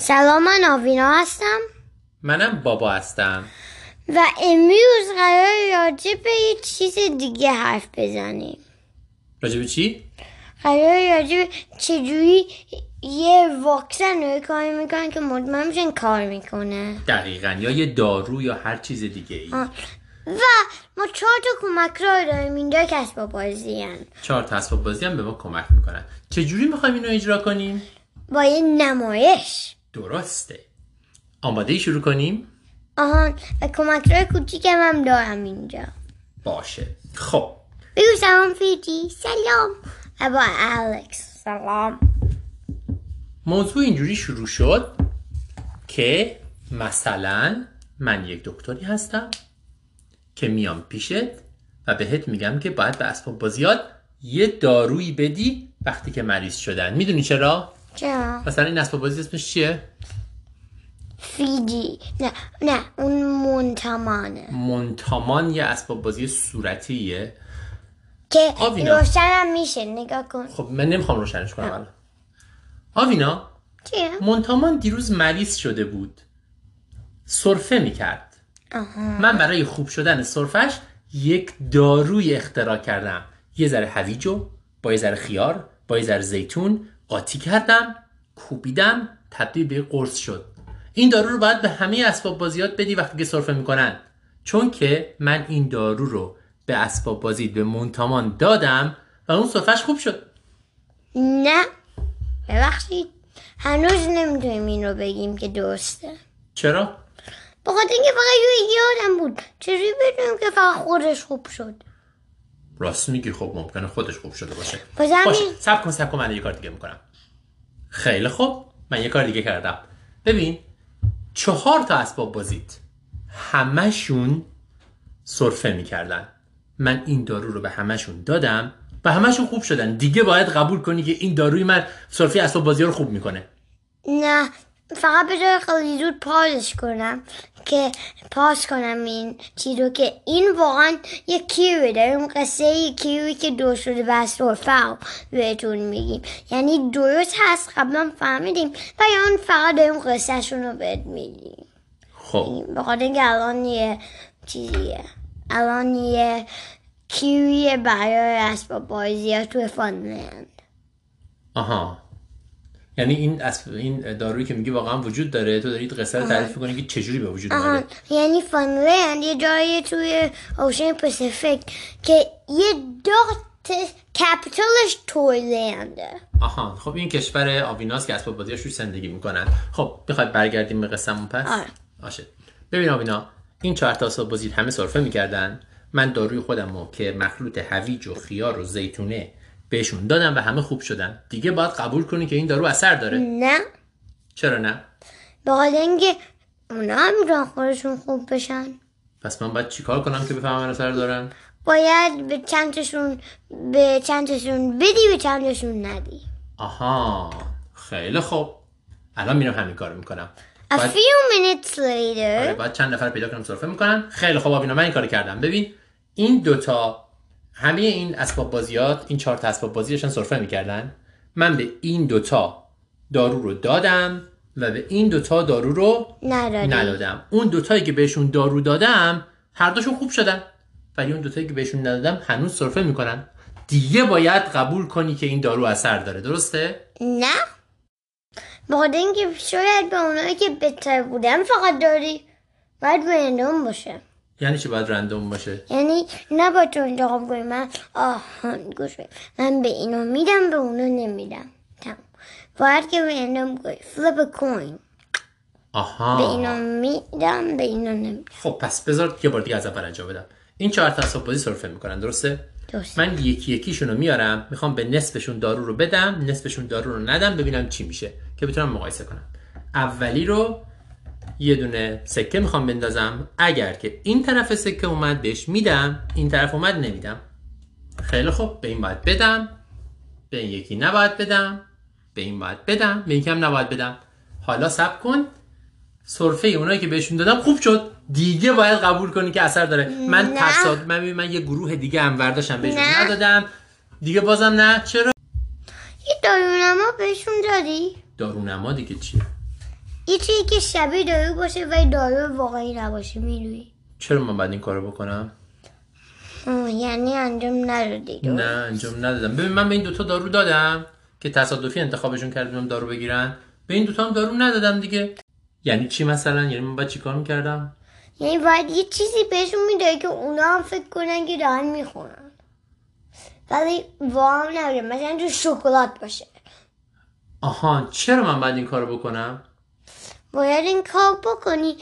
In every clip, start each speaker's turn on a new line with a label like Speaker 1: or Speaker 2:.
Speaker 1: سلام من آوینا هستم
Speaker 2: منم بابا هستم
Speaker 1: و امروز قرار راجع به یه چیز دیگه حرف بزنیم
Speaker 2: راجب چی؟
Speaker 1: قرار راجع به چجوری یه واکسن رو کار می‌کنن که مطمئن میشن کار می‌کنه
Speaker 2: دقیقا یا یه دارو یا هر چیز دیگه ای
Speaker 1: آه. و ما چهار تا کمک راه داریم اینجا کسب بازی هن.
Speaker 2: چهار تا اسباب بازی هم به ما کمک می‌کنن چجوری می‌خوایم اینو اجرا کنیم؟
Speaker 1: با یه نمایش
Speaker 2: درسته. آماده شروع کنیم؟
Speaker 1: آهان و کمک راه کوچیکم هم دارم اینجا.
Speaker 2: باشه. خب.
Speaker 1: بگو سلام فیجی. سلام. و با الکس. سلام.
Speaker 2: موضوع اینجوری شروع شد که مثلا من یک دکتری هستم که میام پیشت و بهت میگم که باید به اسباب بازیات یه دارویی بدی وقتی که مریض شدن. می‌دونی چرا؟
Speaker 1: چرا؟
Speaker 2: مثلا این اسباب بازی اسمش چیه؟
Speaker 1: فیجی. نه نه اون منتمانه
Speaker 2: منتامان یه اسباب بازی صورتیه.
Speaker 1: که
Speaker 2: آوینا.
Speaker 1: روشنم میشه نگاه کن.
Speaker 2: خب من نمی‌خوام روشنش کنم الان. آوینا
Speaker 1: چیه؟
Speaker 2: منتامان دیروز مریض شده بود. سرفه می‌کرد.
Speaker 1: آها.
Speaker 2: من برای خوب شدن سرفش یک داروی اختراع کردم. یه ذره هویجو با یه ذره خیار با یه ذره زیتون قاطی کردم کوبیدم تبدیل به قرص شد. این دارو رو باید به همه اسباب بازیات بدی وقتی که سرفه می‌کنن. چون که من این دارو رو به اسباب بازی به منتامان دادم و اون سرفش خوب شد.
Speaker 1: نه. ببخشید. هنوز نمی‌تونیم این رو بگیم که درسته.
Speaker 2: چرا؟
Speaker 1: بخاطر اینکه فقط یه یادم بود. چجوری بدونیم که فقط خودش خوب شد؟
Speaker 2: راست میگی خب ممکنه خودش خوب شده باشه. باشه سب کن سب کن من یه کار دیگه می‌کنم. خیلی خوب من یه کار دیگه کردم. ببین چهار تا اسباب بازیت همشون سرفه می‌کردن. من این دارو رو به همشون دادم. و همشون خوب شدن. دیگه باید قبول کنی که این داروی من سرفه اسباب بازی رو خوب می‌کنه.
Speaker 1: نه فقط به خیلی زود پازش کنم که پاس کنم این چیز رو که این واقعا یه کیوی اون قصه یه کیوی که دو شده و سرفه رو بهتون میگیم. یعنی درست هست قبلا فهمیدیم و یا اون فقط داریم قصهشون رو بهت میگیم.
Speaker 2: خب.
Speaker 1: بخاطر اینکه الان یه چیزیه. الان یه کیوی برای اسباب بازی ها توی فانلند
Speaker 2: آها. یعنی این اسب... این دارویی که میگی واقعا وجود داره. تو دارید قصه رو تعریف کنی که چجوری به وجود اومده؟
Speaker 1: یعنی فانلند یه جایی توی اوشن پاسیفیک که یه دو کپیتالش تویلنده
Speaker 2: آها. خب این کشور آویناس که اسباب بازیاش روش زندگی می‌کنن. خب می‌خواد برگردیم به قصه‌مون پس؟
Speaker 1: آره.
Speaker 2: باشه. ببین آوینا این چهار تا اسباب بازی همه سرفه می‌کردن. من داروی خودم رو که مخلوط هویج و خیار و زیتونه بهشون. دادم و همه خوب شدن. دیگه باید قبول کنی که این دارو اثر داره.
Speaker 1: نه.
Speaker 2: چرا نه؟
Speaker 1: بخاطر اینکه اونا هم خودشون خوب بشن.
Speaker 2: پس من باید چیکار کنم که بفهمم اثر دارن؟
Speaker 1: باید به چندتاشون به چندتاشون بدی به چندتاشون ندی.
Speaker 2: آها. خیلی خوب. الان میرم همین کارو می‌کنم.
Speaker 1: A
Speaker 2: باید...
Speaker 1: few minutes
Speaker 2: آره،
Speaker 1: later
Speaker 2: باید چند نفر پیدا کنم سرفه می‌کنن. خیلی خوب آبینا من این کار کردم. ببین این دوتا همه این اسباب بازیات این چهار تا اسباب بازی داشتن سرفه می‌کردن. من به این دوتا دارو رو دادم و به این دوتا دارو رو
Speaker 1: ندادی
Speaker 2: ندادم. اون دوتایی که بهشون دارو دادم هر دوشون خوب شدن. ولی اون دوتایی که بهشون ندادم هنوز سرفه می‌کنن. دیگه باید قبول کنی که این دارو اثر داره. درسته؟
Speaker 1: نه. بخاطر اینکه شاید به اونایی که بهتر بودن فقط داری. باید رندوم باشه.
Speaker 2: یعنی چی باید رندوم باشه؟
Speaker 1: یعنی نباید تو انتخاب کنی من آهان گوش. من به اینو میدم به اونو نمیدم. تمام. باید که رندوم کنی. فلیپ کوین. به
Speaker 2: آها
Speaker 1: اینو میدم به اینو نمیدم.
Speaker 2: خب پس بذار یه بار دیگه از اول انجام بدم. این چهار تا اسباب بازی سرفه می‌کنن درسته؟
Speaker 1: درست
Speaker 2: من یکی یکیشون رو میارم می‌خوام به نصفشون دارو رو بدم نصفشون دارو رو ندم ببینم چی میشه که بتونم مقایسه کنم. اولی رو یه دونه سکه می‌خوام بندازم. اگر که این طرف سکه اومد بهش میدم این طرف اومد نمیدم. خیلی خوب به این باید بدم. به این یکی نباید بدم. به این باید بدم. به این هم نباید بدم. حالا سب کن. سرفه اونایی که بهشون دادم خوب شد. دیگه باید قبول کنی که اثر داره. من. تصاد من من یه گروه دیگه هم برداشتم بهشون
Speaker 1: نه.
Speaker 2: ندادم. دیگه بازم نه. چرا؟
Speaker 1: یه دارونما بهشون دادی؟
Speaker 2: دارونما دیگه چیه؟
Speaker 1: یه چیزی که شبیه دارو باشه و دارو واقعی نباشه می‌دونی؟
Speaker 2: چرا من باید این کارو بکنم؟
Speaker 1: یعنی انجام ندادی
Speaker 2: نه انجام ندادم. ببین من به این دوتا دارو دادم که تصادفی انتخابشون کردم دارو بگیرن. به این دوتا هم دارو ندادم دیگه. یعنی چی مثلا؟ یعنی من باید چیکار می‌کردم؟
Speaker 1: یعنی باید یه چیزی بهشون میداری که اونا هم فکر کنن که دارن می‌خورن ولی واقعا نباشه مثلا تو شکلات باشه.
Speaker 2: آها چرا من باید این کارو بکنم؟
Speaker 1: باید این کار بکنی.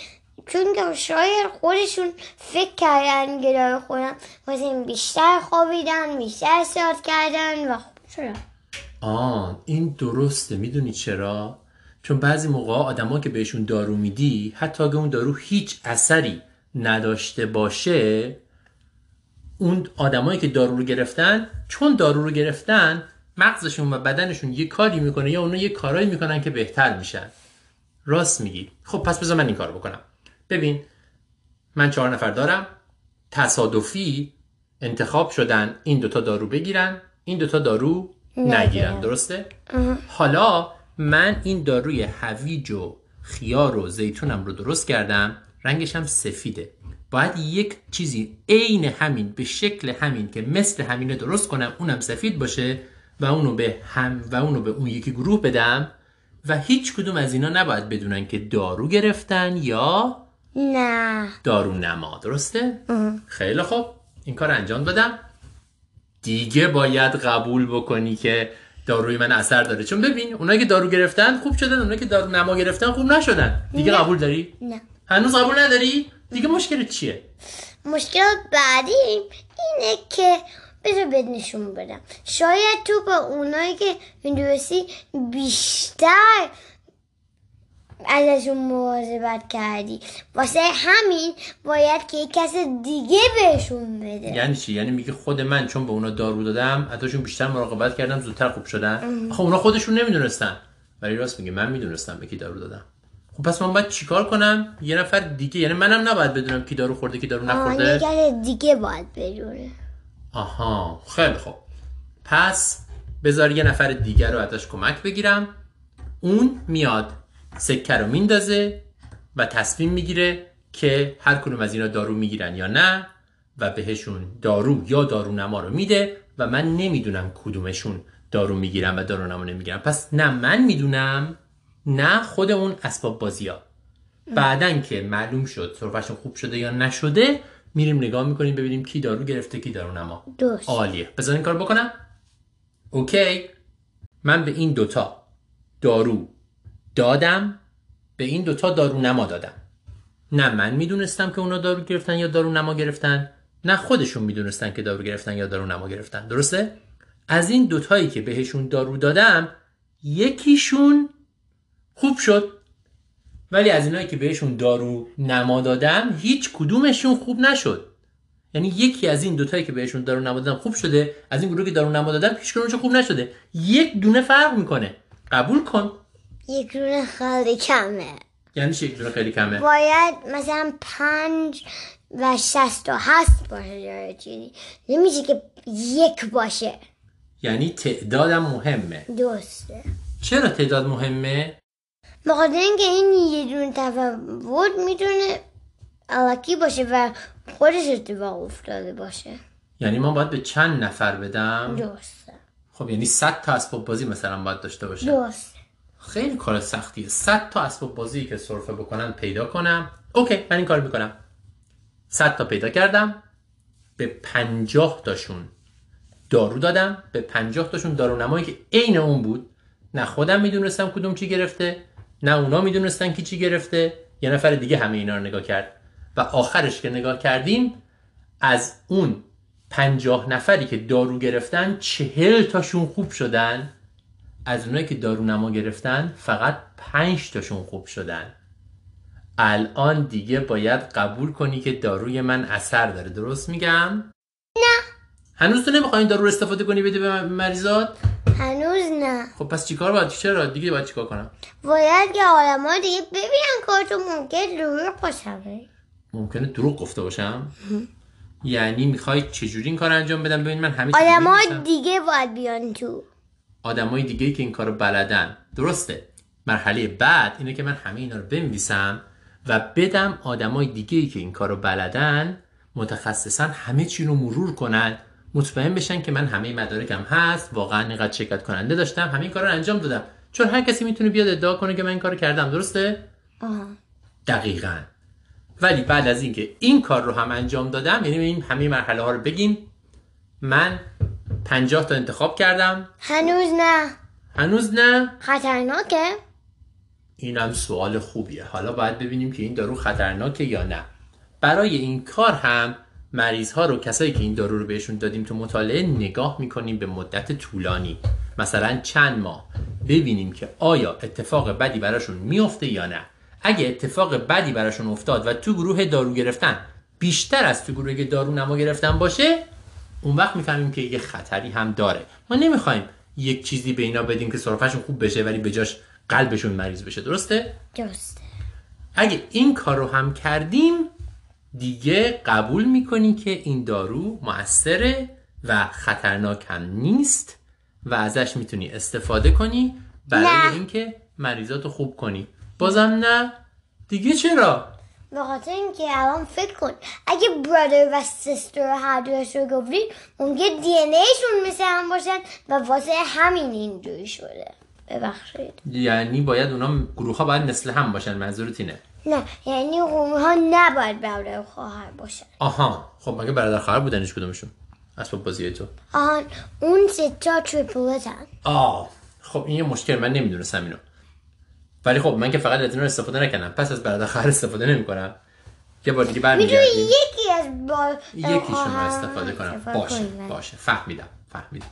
Speaker 1: چون که شاید خودشون فکر کردن داره خودم. مثلا بیشتر خوابیدن بیشتر ساعت کردن و خب چرا
Speaker 2: آه این درسته. می‌دونی چرا؟ چون بعضی موقع آدما که بهشون دارو میدی حتی اگه اون دارو هیچ اثری نداشته باشه اون آدمایی که دارو رو گرفتن چون دارو رو گرفتن مغزشون و بدنشون یه کاری می‌کنه یا اونا یه کارایی می‌کنن که بهتر میشن. راست میگی. خب پس بذار من این کار بکنم. ببین من چهار نفر دارم. تصادفی انتخاب شدن این دوتا دارو بگیرن این دوتا دارو نگیرن. درسته؟ حالا من این داروی هویج و خیار و زیتونم رو درست کردم رنگش هم سفیده. باید یک چیزی عین همین به شکل همین که مثل همینه درست کنم اونم سفید باشه و اونو به هم و اونو به اون یکی گروه بدم. و هیچ کدوم از اینا نباید بدونن که دارو گرفتن یا
Speaker 1: نه
Speaker 2: دارو نما درسته؟ خیلی خوب این کار انجام دادم دیگه باید قبول بکنی که داروی من اثر داره چون ببین اونایی که دارو گرفتن خوب شدن اونایی که دارو نما گرفتن خوب نشدن دیگه قبول داری؟
Speaker 1: نه
Speaker 2: هنوز قبول نداری؟ دیگه مشکلت چیه؟
Speaker 1: مشکل بعدی اینه که بذار بهت نشون بدم. شاید تو با اونایی که می‌دونستی بیشتر ازشون مواظبت کردی. واسه همین باید که یک کس دیگه بهشون بده.
Speaker 2: یعنی چی؟ یعنی میگه خود من چون به اونا دارو دادم ازشون بیشتر مراقبت کردم زودتر خوب شدن. خب اونا خودشون نمی‌دونستن. ولی راست میگه من می‌دونستم به کی دارو دادم. خب پس من باید چیکار کنم؟ یه نفر دیگه یعنی منم نباید بدونم کی دارو خورده کی دارو نخورده.
Speaker 1: کس دیگه باید بدونه.
Speaker 2: آها خیلی خوب. پس بذار یه نفر دیگر رو ازش کمک بگیرم. اون میاد سکه رو میندازه و تصمیم می‌گیره که هر کدوم از اینا دارو می‌گیرن یا نه و بهشون دارو یا دارو نما رو میده و من نمی‌دونم کدومشون دارو می‌گیرن و دارو نما نمی‌گیرن. پس نه من می‌دونم نه خود اون اسباب بازی ها بعدن که معلوم شد صرفشون خوب شده یا نشده میریم نگاه می‌کنیم ببینیم کی دارو گرفته کی دارو نما.
Speaker 1: درست
Speaker 2: عالیه. بذار این کار بکنم. اوکی. من به این دوتا دارو دادم. به این دوتا دارو نما دادم. نه من می‌دونستم که اونا دارو گرفتن یا دارو نما گرفتن. نه خودشون می‌دونستن که دارو گرفتن یا دارو نما گرفتن. درسته؟ از این دوتایی که بهشون دارو دادم یکیشون خوب شد. ولی از اینایی که بهشون دارو نما دادم هیچ کدومشون خوب نشد. یعنی یکی از این دوتایی که بهشون دارو نما دادم خوب شده از این گروه که دارو نما دادم هیچ کدومشون خوب نشده. یک دونه فرق می‌کنه. قبول کن.
Speaker 1: یک رونه خیلی کمه.
Speaker 2: یعنی چی یک دونه خیلی کمه؟
Speaker 1: باید مثلا پنج و شست و هست باشه چیزی. نمیشه که یک باشه.
Speaker 2: یعنی تعدادم مهمه.
Speaker 1: درسته.
Speaker 2: چرا تعداد مهمه؟
Speaker 1: بخاطر اینکه این یه دونه تفاوت می‌تونه علکی باشه و خودش اتفاق افتاده باشه.
Speaker 2: یعنی من باید به چند نفر بدم؟
Speaker 1: درسته
Speaker 2: خب یعنی 100 تا اسباب بازی مثلا باید داشته باشه.
Speaker 1: درسته
Speaker 2: خیلی کار سختیه 100 تا اسباب بازی که سرفه بکنن پیدا کنم. اوکی من این کار می‌کنم. 100 تا پیدا کردم. به 50 تاشون دارو دادم. به 50 تاشون دارو نمایی که عین اون بود. نه خودم می‌دونستم کدوم چی گرفته. نه اونا می‌دونستن کی چی گرفته یه نفر دیگه همه اینا رو نگاه کرد. و آخرش که نگاه کردیم از اون پنجاه نفری که دارو گرفتن چهل تاشون خوب شدن. از اونایی که دارو نما گرفتن فقط پنج تاشون خوب شدن. الان دیگه باید قبول کنی که داروی من اثر داره. درست میگم؟
Speaker 1: نه.
Speaker 2: هنوز تو نمی‌خوای این دارو رو استفاده کنی بده به مریضات؟
Speaker 1: هنوز نه.
Speaker 2: خب پس چیکار باید؟ چرا دیگه باید چیکار کنم؟
Speaker 1: باید که آدم ها دیگه ببینن کارتو ممکن دروغ باشه
Speaker 2: ممکنه دروغ گفته باشم؟ یعنی می‌خوای چجوری این کار انجام بدم؟ ببین من همه
Speaker 1: آدم ها. دیگه باید بیان تو.
Speaker 2: آدمای دیگه که این کارو بلدن. درسته. مرحله بعد اینه که من همه اینا رو بنویسم و بدم آدمای دیگه ای که این کار رو بلدن متخصصا همه چی رو مرور کنن مطمئن بشن که من همه مدارکم هست. واقعا اینقدر شرکت کننده داشتم. همه این کار رو انجام دادم. چون هر کسی می‌تونه بیاد ادعا کنه که من این کار رو کردم. درسته؟
Speaker 1: آها.
Speaker 2: دقیقا. ولی بعد از اینکه این کار رو هم انجام دادم یعنی این همه مرحله ها رو بگیم من 50 تا انتخاب کردم.
Speaker 1: هنوز نه.
Speaker 2: هنوز نه؟
Speaker 1: خطرناکه؟
Speaker 2: اینم سوال خوبیه. حالا باید ببینیم که این دارو خطرناکه یا نه. برای این کار هم مریض ها رو کسایی که این دارو رو بهشون دادیم تو مطالعه نگاه می‌کنیم به مدت طولانی. مثلا چند ماه. ببینیم که آیا اتفاق بدی براشون میفته یا نه. اگه اتفاق بدی براشون افتاد و تو گروه دارو گرفتن بیشتر از تو گروه دارو نما گرفتن باشه اون وقت می‌فهمیم که یه خطری هم داره. ما نمی‌خوایم یک چیزی به اینا بدیم که سرفهشون خوب بشه ولی به جاش قلبشون مریض بشه. درسته؟
Speaker 1: درسته.
Speaker 2: اگه این کار رو هم کردیم دیگه قبول می‌کنی که این دارو موثره و خطرناک هم نیست و ازش می‌تونی استفاده کنی برای. اینکه مریضاتو خوب کنی. بازم نه. دیگه چرا؟
Speaker 1: به خاطر اینکه الان فکر کن اگه برادر و سیستر هر دوش رو گفتی ممکن دی ایشون مثل هم باشن و واسه همین اینجوری شده. ببخشید.
Speaker 2: یعنی باید اونا گروه ها باید مثل هم باشن منظورت اینه؟
Speaker 1: نه یعنی قومی ها نباید برادر خواهر باشن
Speaker 2: آها خب مگه برادر خواهر بودنش کدومشون؟ اسباب بازی تو.
Speaker 1: آهان اون ستا تریپلتن.
Speaker 2: آه خب این یه مشکل من نمی‌دونستم اینو. ولی خب من که فقط رو استفاده نکردم. پس از برادر خواهر استفاده نمی‌کنم. یه بار دیگه برمیگردیم.
Speaker 1: یکی از با
Speaker 2: یکیشون رو استفاده کنم.
Speaker 1: استفاده
Speaker 2: باشه. باشه. فهمیدم فهمیدم.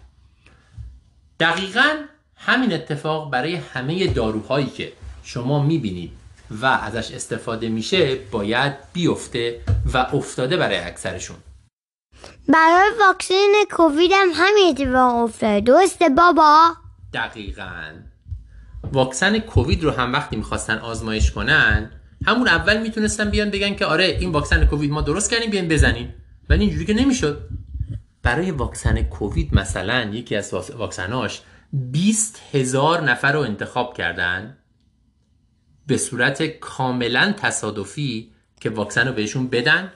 Speaker 2: دقیقا همین اتفاق برای همه داروهایی که شما می‌بینید و ازش استفاده میشه باید بیفته و افتاده برای اکثرشون.
Speaker 1: برای واکسن کووید هم همین اتفاق افتاده. درسته بابا؟
Speaker 2: دقیقا. واکسن کووید رو هم وقتی می‌خواستن آزمایش کنن همون اول می‌تونستن بیان بگن که آره این واکسن کووید ما درست کردیم بیان بزنین ولی اینجوری که نمی‌شد. برای واکسن کووید مثلا یکی از واکسناش 20 هزار نفر رو انتخاب کردن. به صورت کاملا تصادفی که واکسن رو بهشون بدن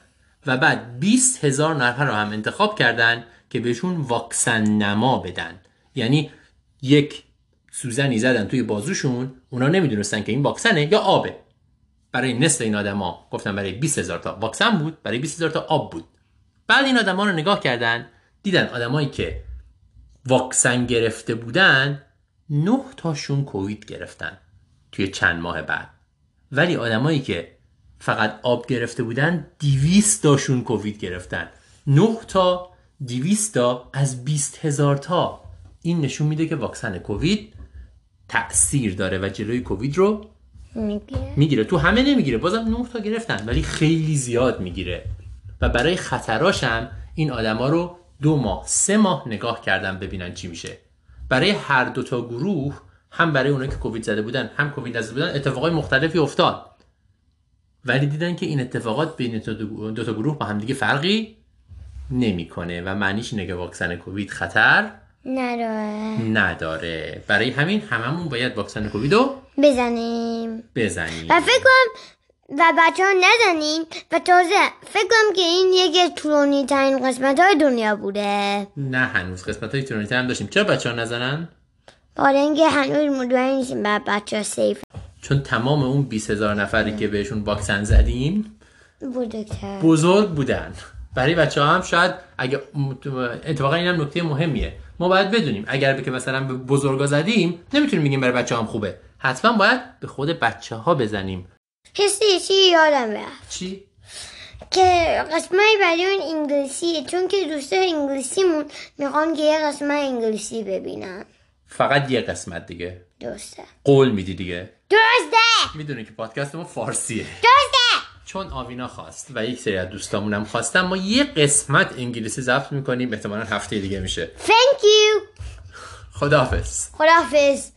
Speaker 2: و بعد 20 هزار نفر رو هم انتخاب کردن که بهشون واکسن نما بدن. یعنی یک سوزنی زدن توی بازوشون اونا نمی‌دونستن که این واکسنه یا آبه. برای نصف این آدما گفتن برای 20 هزار تا واکسن بود برای 20 هزار تا آب بود. بعد این آدما رو نگاه کردن دیدن آدمایی که واکسن گرفته بودن نه تاشون کووید گرفتن. توی چند ماه بعد. ولی آدمایی که فقط آب گرفته بودن 200 تاشون کووید گرفتن. 9 تا 200 تا از 20 هزار تا. این نشون میده که واکسن کووید تأثیر داره و جلوی کووید رو می‌گیره. تو همه نمی‌گیره. بازم 9 تا گرفتن ولی خیلی زیاد می‌گیره. و برای خطراش هم این آدما رو دو ماه سه ماه نگاه کردن ببینن چی میشه. برای هر دو تا گروه هم برای اونایی که کووید زده بودن هم کووید نزده بودن اتفاقای مختلفی افتاد. ولی دیدن که این اتفاقات بین دو تا- دو تا گروه با هم دیگه فرقی نمی‌کنه و معنیش اینه که واکسن کووید خطر
Speaker 1: نداره.
Speaker 2: نداره. برای همین هممون باید واکسن کووید رو
Speaker 1: بزنیم.
Speaker 2: بزنیم.
Speaker 1: و فکر کنم و بچه ها نزنین و تازه فکر کنم که این یکی از طولانی ترین قسمت های دنیا بوده.
Speaker 2: نه هنوز قسمت های طولانی هم داشتیم. چرا بچه ها نزنن؟
Speaker 1: برای اینکه هنوز مطمئن نیستیم بر بچه ها سیف.
Speaker 2: چون تمام اون 20 هزار نفری که بهشون واکسن زدیم
Speaker 1: بزرگتر.
Speaker 2: بزرگ بودن. برای بچه ها هم شاید اگه اتفاقا این هم نکته مهمیه. ما باید بدونیم اگر به که مثلا به بزرگا زدیم نمی‌تونیم بگیم برای بچه هم خوبه. حتما باید به خود بچه ها بزنیم.
Speaker 1: کسی چی یادم رفت.
Speaker 2: چی؟
Speaker 1: که قسمت بعدی اون انگلیسیه چون که دوستای انگلیسیمون می‌خوان که یه قسمت انگلیسی ببینن.
Speaker 2: فقط یه قسمت دیگه.
Speaker 1: درسته
Speaker 2: قول میدی دیگه؟
Speaker 1: درسته
Speaker 2: می‌دونی که پادکست ما فارسیه.
Speaker 1: درسته
Speaker 2: چون آوینا خواست و یک سری از دوستامون هم خواستن ما یه قسمت انگلیسی ضبط می‌کنیم احتمالا هفته دیگه میشه.
Speaker 1: Thank you.
Speaker 2: خداحافظ.
Speaker 1: خداحافظ.